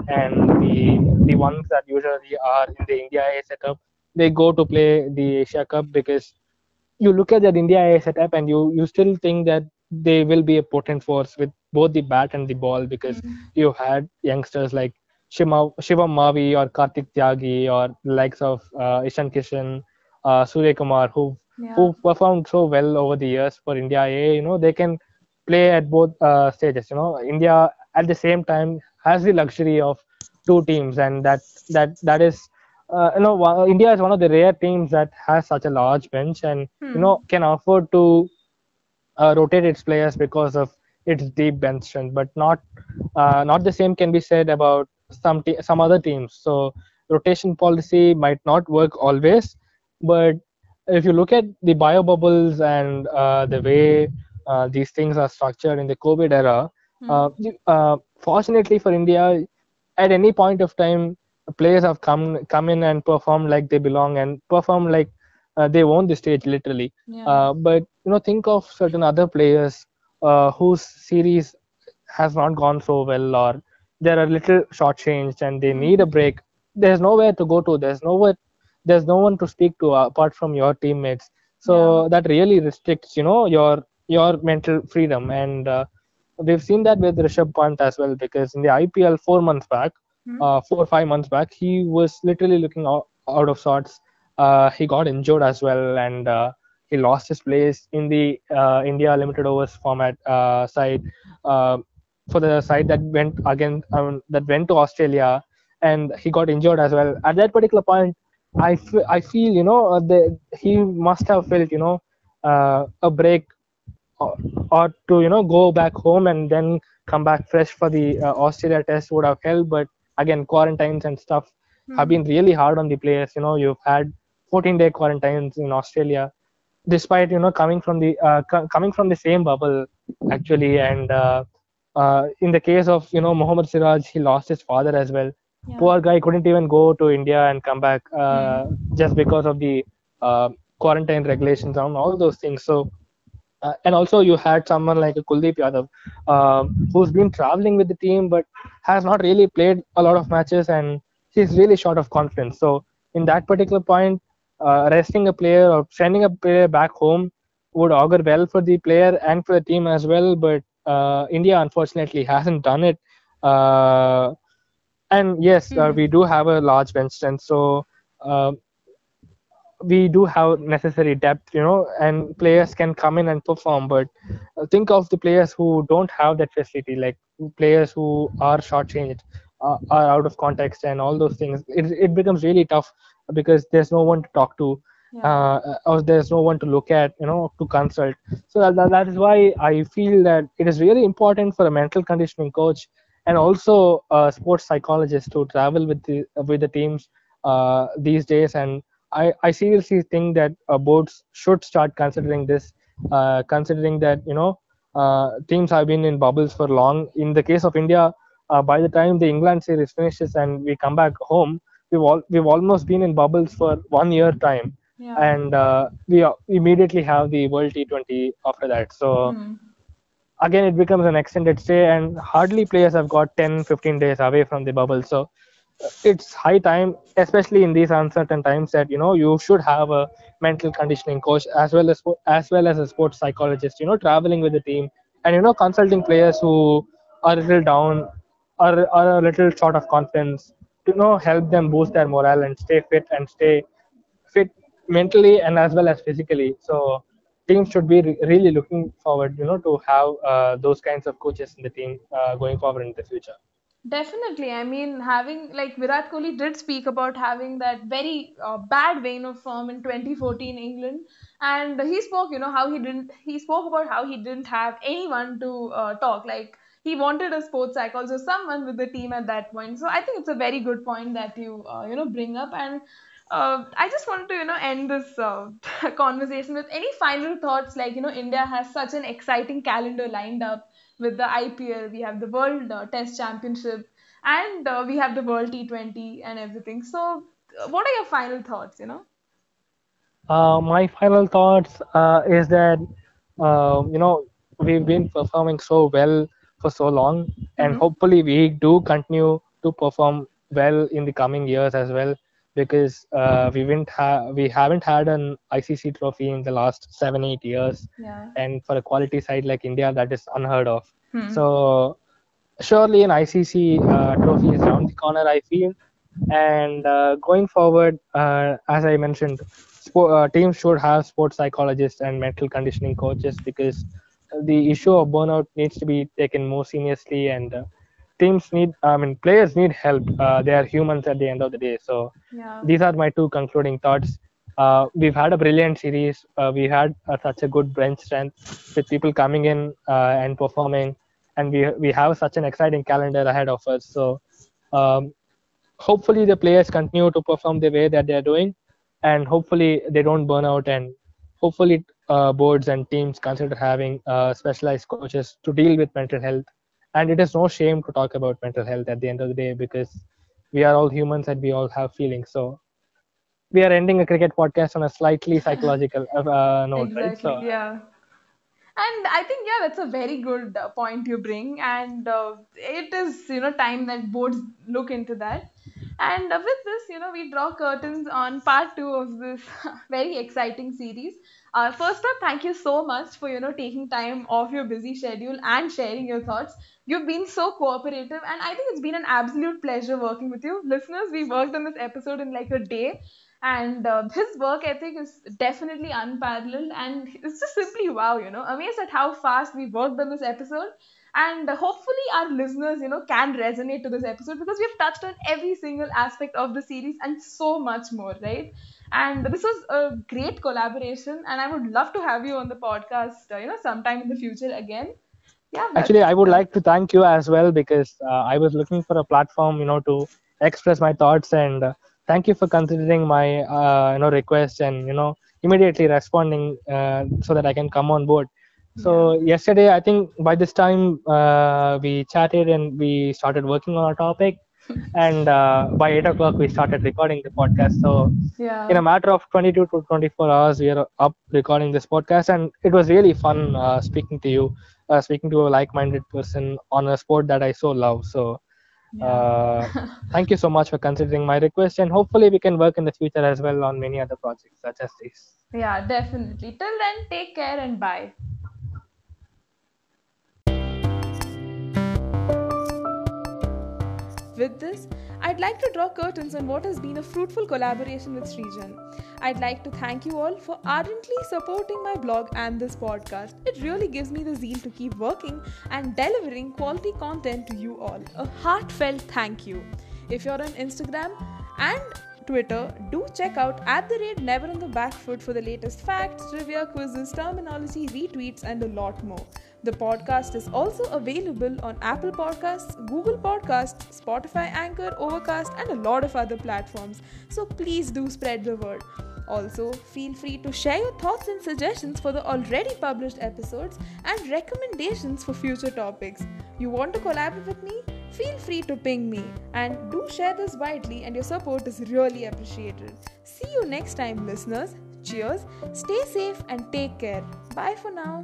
and the the ones that usually are in the India A setup they go to play the Asia Cup because you look at that India A setup and you you still think that they will be a potent force with both the bat and the ball because mm-hmm. you had youngsters like Shivam Mavi or Kartik Tyagi or the likes of uh, Ishan Kishan, uh, Surya Kumar, who yeah. who performed so well over the years for India A. You know, they can play at both uh, stages. You know, India at the same time has the luxury of two teams, and that that that is. Uh, you know, India is one of the rare teams that has such a large bench, and hmm. you know can afford to uh, rotate its players because of its deep bench strength. But not uh, not the same can be said about some te- some other teams. So rotation policy might not work always, but if you look at the bio bubbles and uh, the way uh, these things are structured in the COVID era, mm. uh, fortunately for India, at any point of time, players have come come in and performed like they belong and perform like uh, they own the stage literally. Yeah. Uh, but you know, think of certain other players uh, whose series has not gone so well or they're a little shortchanged and they need a hmm. break. There's nowhere to go to. There's nowhere. There's no one to speak to apart from your teammates. So yeah. that really restricts, you know, your your mental freedom. And uh, we've seen that with Rishabh Pant as well because in the IPL four months back, mm-hmm. uh, four or five months back, he was literally looking out, out of sorts. Uh, he got injured as well, and uh, he lost his place in the uh, India limited overs format uh, side for the side that went again um, that went to Australia, and he got injured as well. At that particular point, I, f- I feel you know uh, the, he must have felt you know uh, a break or, or, to you know go back home and then come back fresh for the uh, Australia test would have helped. But again, quarantines and stuff mm-hmm. have been really hard on the players. You know, you've had 14 day quarantines in Australia, despite you know coming from the uh, co- coming from the same bubble actually and uh, uh, in the case of you know Mohammad Siraj, he lost his father as well. Yeah. Poor guy couldn't even go to India and come back uh, mm. just because of the uh, quarantine regulations and all those things. So, uh, and also you had someone like Kuldeep Yadav, um, who's been traveling with the team but has not really played a lot of matches and he's really short of confidence. So, in that particular point, uh, resting a player or sending a player back home would augur well for the player and for the team as well. But uh, India unfortunately hasn't done it. Uh, and yes, mm-hmm. we do have a large bench strength, so um, we do have necessary depth, you know, and players can come in and perform. But think of the players who don't have that facility, like players who are shortchanged, uh, are out of context, and all those things. It it becomes really tough because there's no one to talk to yeah. uh, or there's no one to look at you know to consult. So that, that is why i feel that it is really important for a mental conditioning coach and also a sports psychologist to travel with the with the teams uh, these days. And i i seriously think that uh, boards should start considering this uh, considering that you know uh, teams have been in bubbles for long. In the case of india uh, by the time the england series finishes and we come back home we've all we've almost been in bubbles for one year time yeah. and uh, we immediately have the World T20 after that. So mm. again, it becomes an extended stay, and hardly players have got 10, 15 days away from the bubble. So uh, it's high time, especially in these uncertain times, that you know you should have a mental conditioning coach as well as as well as a sports psychologist. You know, traveling with the team and you know consulting players who are a little down or are a little short of confidence to you know help them boost their morale and stay fit and stay fit mentally and as well as physically. So teams should be re- really looking forward, you know, to have uh, those kinds of coaches in the team uh, going forward in the future. Definitely. I mean, having like Virat Kohli did speak about having that very uh, bad vein of form in 2014 England, and he spoke, you know, how he didn't. He spoke about how he didn't have anyone to uh, talk. Like he wanted a sports psychologist, someone with the team at that point. So I think it's a very good point that you uh, you know bring up, and uh, I just wanted to, you know, end this uh, conversation with any final thoughts. Like, you know, India has such an exciting calendar lined up with the IPL. We have the World uh, Test Championship, and uh, we have the World T20 and everything. So, uh, what are your final thoughts? You know. Uh, my final thoughts is that you know we've been performing so well for so long, and mm-hmm. hopefully we do continue to perform well in the coming years as well because uh, we didn't have we haven't had an ICC trophy in the last seven eight years, yeah. and for a quality side like India, that is unheard of. Hmm. So surely an ICC uh, trophy is around the corner, I feel. And uh, going forward, uh, as I mentioned, sport, uh, teams should have sports psychologists and mental conditioning coaches because the issue of burnout needs to be taken more seriously and uh, teams need, I mean, players need help. Uh, they are humans at the end of the day. So Yeah. these are my two concluding thoughts. Uh, we've had a brilliant series. Uh, we had uh, such a good bench strength with people coming in uh, and performing, and we we have such an exciting calendar ahead of us. So um, hopefully the players continue to perform the way that they're doing, and hopefully they don't burn out. And hopefully uh, boards and teams consider having uh, specialized coaches to deal with mental health. And it is no shame to talk about mental health at the end of the day because we are all humans and we all have feelings. So we are ending a cricket podcast on a slightly psychological uh, note, exactly. right? So yeah. And I think yeah, that's a very good uh, point you bring, and uh, it is you know time that boards look into that. And with this, you know, we draw curtains on part two of this very exciting series. Uh, first up, thank you so much for you know taking time off your busy schedule and sharing your thoughts. You've been so cooperative, and I think it's been an absolute pleasure working with you, listeners. We worked on this episode in like a day, and uh, his work ethic is definitely unparalleled and it's just simply wow you know amazed at how fast we worked on this episode and hopefully our listeners you know can resonate to this episode because we've touched on every single aspect of the series and so much more right? And this was a great collaboration and i would love to have you on the podcast uh, you know sometime in the future again. Yeah actually, I would like to thank you as well because uh, I was looking for a platform, you know, to express my thoughts and uh, thank you for considering my, uh, you know, request and you know immediately responding uh, so that I can come on board. So yesterday, I think by this time uh, we chatted and we started working on our topic, and uh, by eight o'clock we started recording the podcast. So yeah. in a matter of 22 to 24 hours we are up recording this podcast. And it was really fun uh, speaking to you uh, speaking to a like-minded person on a sport that i so love. So uh, thank you so much for considering my request. And hopefully we can work in the future as well on many other projects such as this. Yeah definitely. Till then take care and bye With this, I'd like to draw curtains on what has been a fruitful collaboration with Srijan. I'd like to thank you all for ardently supporting my blog and this podcast. It really gives me the zeal to keep working and delivering quality content to you all. A heartfelt thank you. If you're on Instagram and Twitter, do check out at the rate never on the back foot for the latest facts, trivia, quizzes, terminology, retweets, and a lot more. The podcast is also available on Apple Podcasts, Google Podcasts, Spotify, Anchor, Overcast, and a lot of other platforms. So please do spread the word. Also, feel free to share your thoughts and suggestions for the already published episodes and recommendations for future topics. You want to collaborate with me? Feel free to ping me and do share this widely, and your support is really appreciated. See you next time, listeners. Cheers, stay safe, and take care. Bye for now.